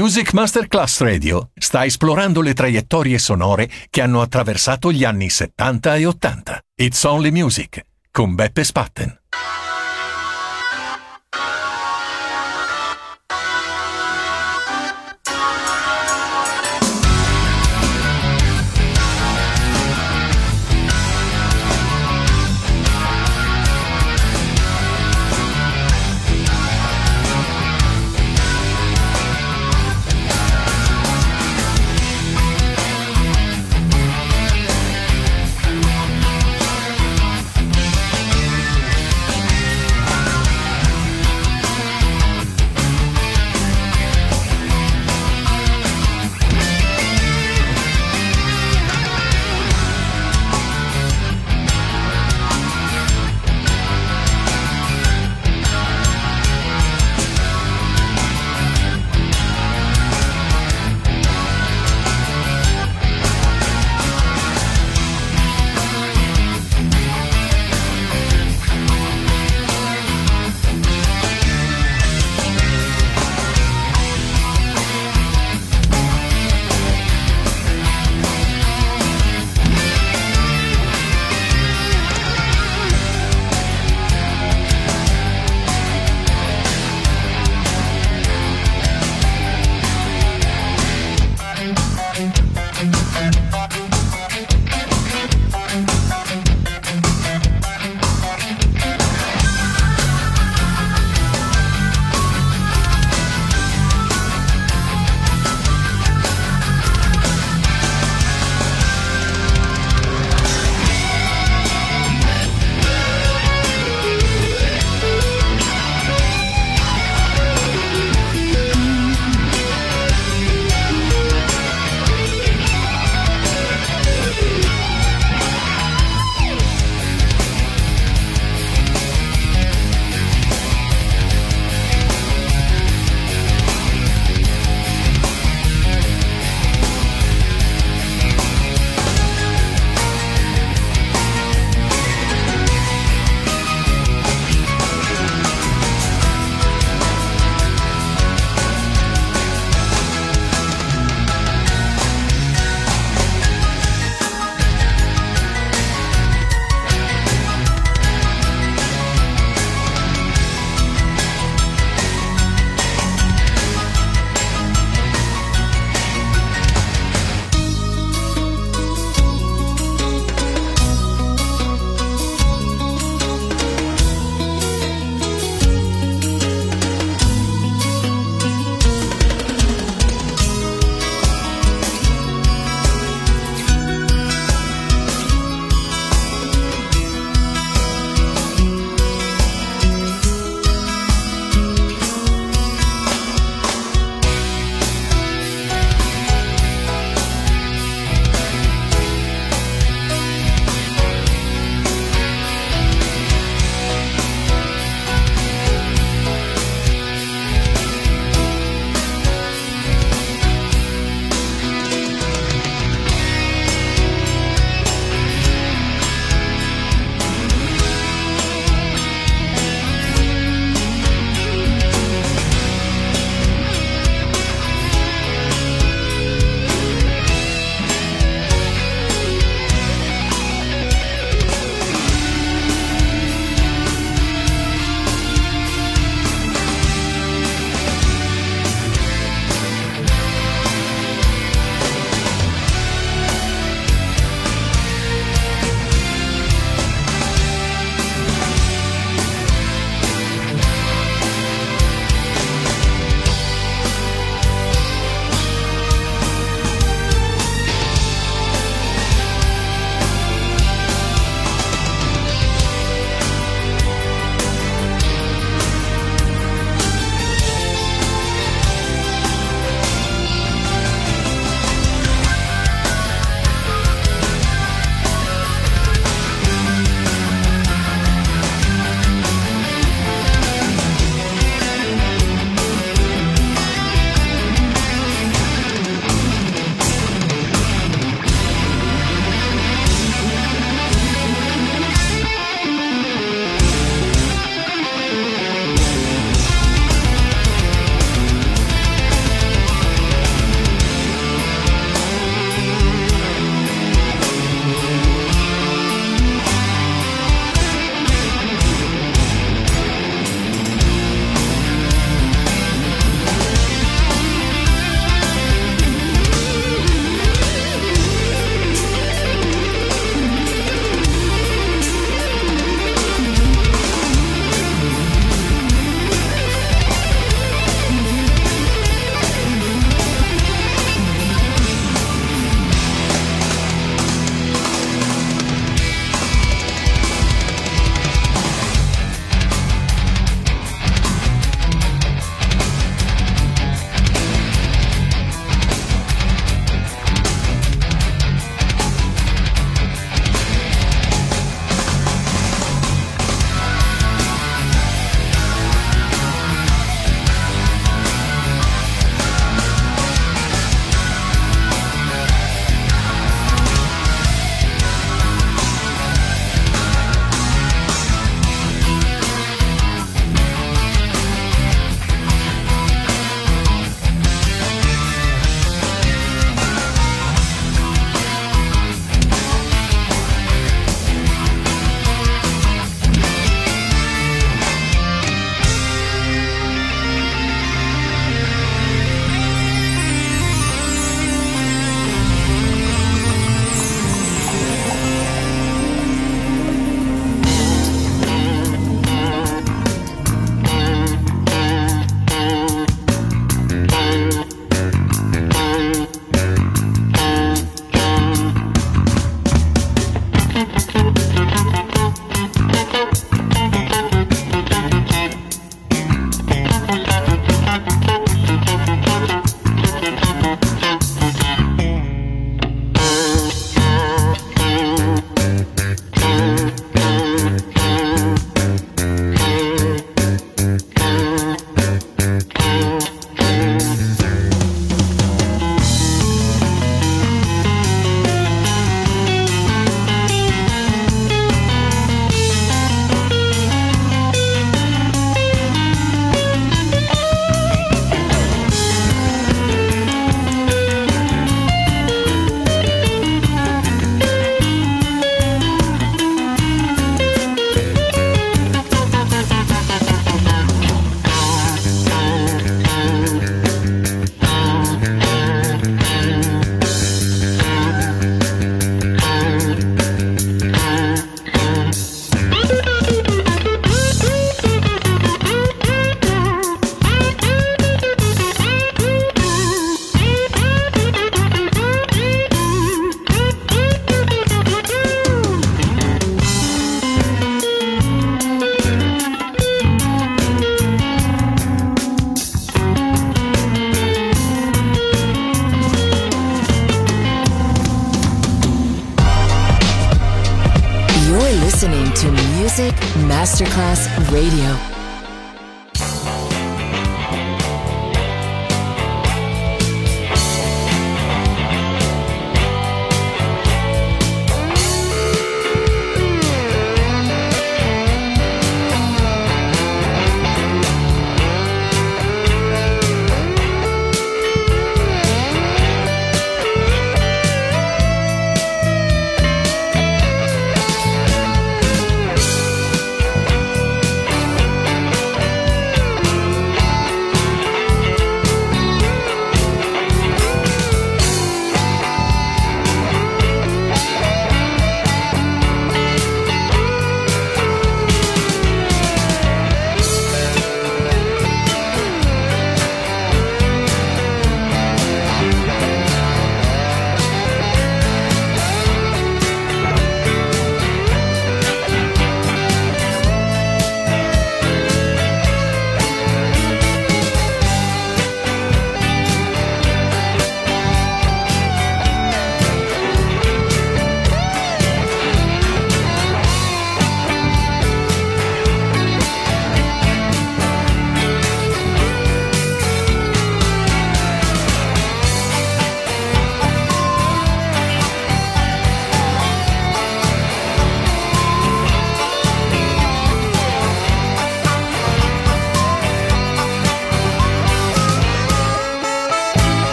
Music Masterclass Radio sta esplorando le traiettorie sonore che hanno attraversato gli anni 70 e 80. It's Only Music con Beppe Spatten.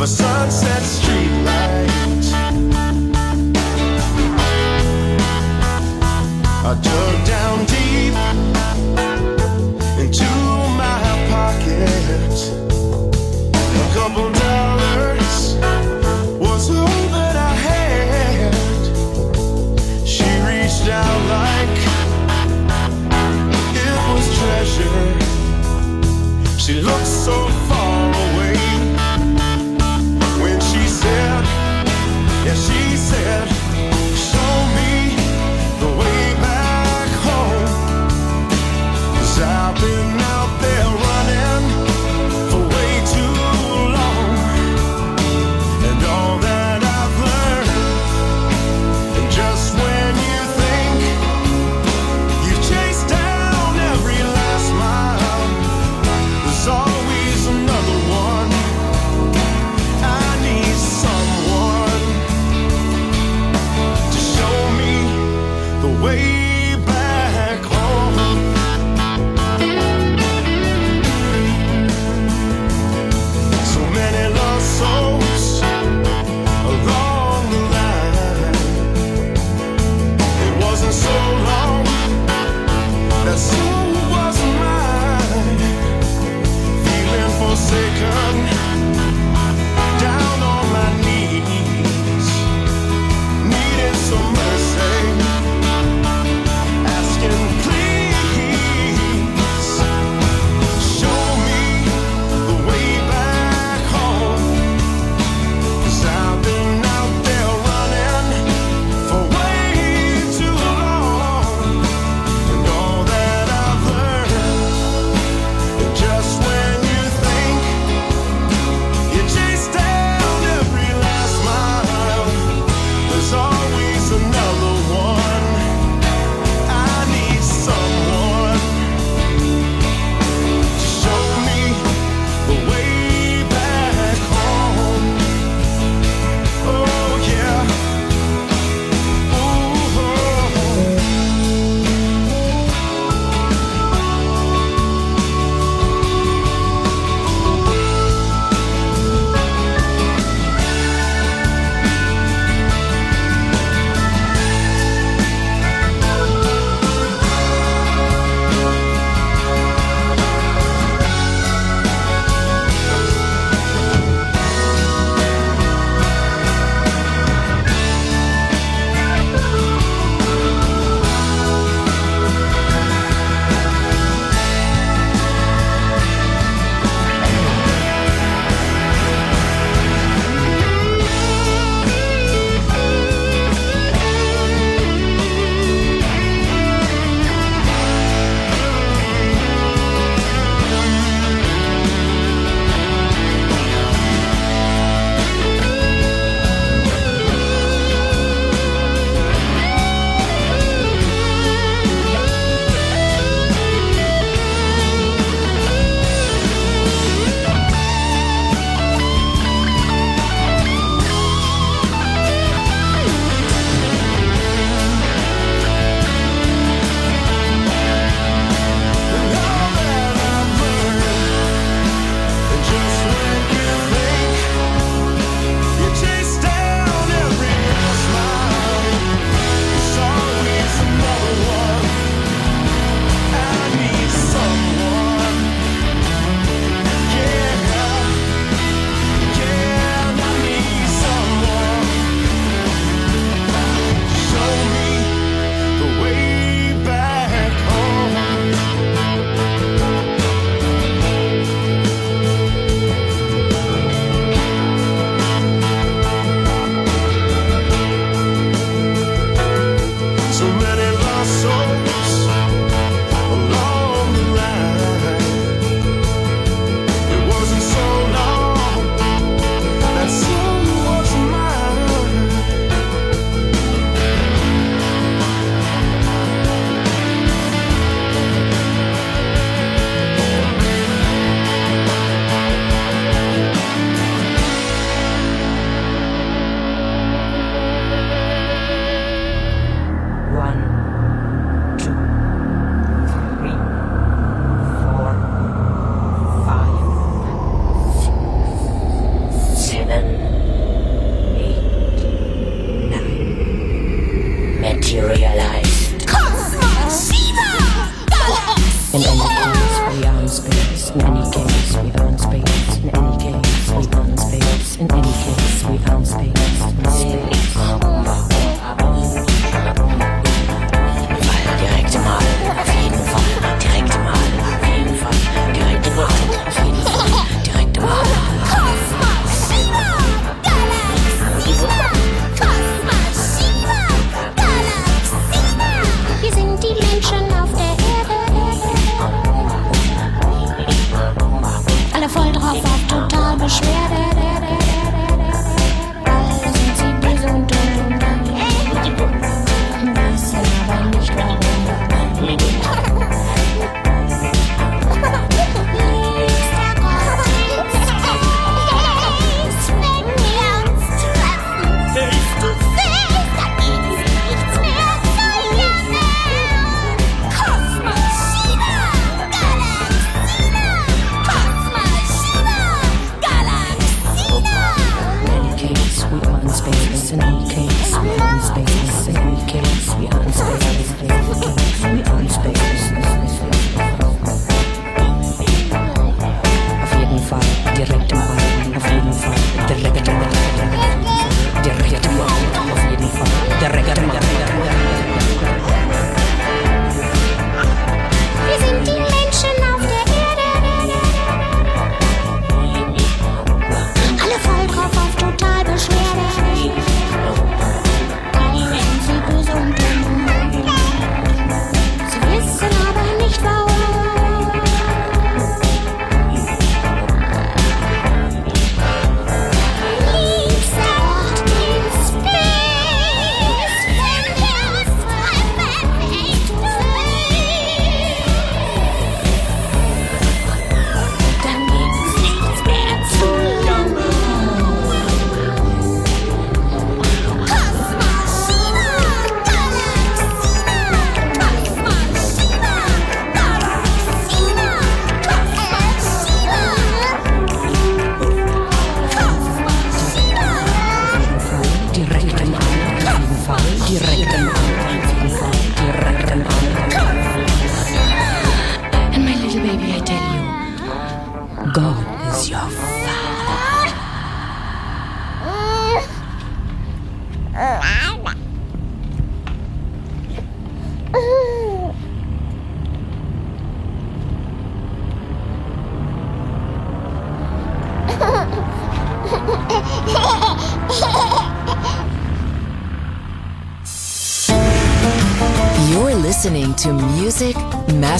of a sunset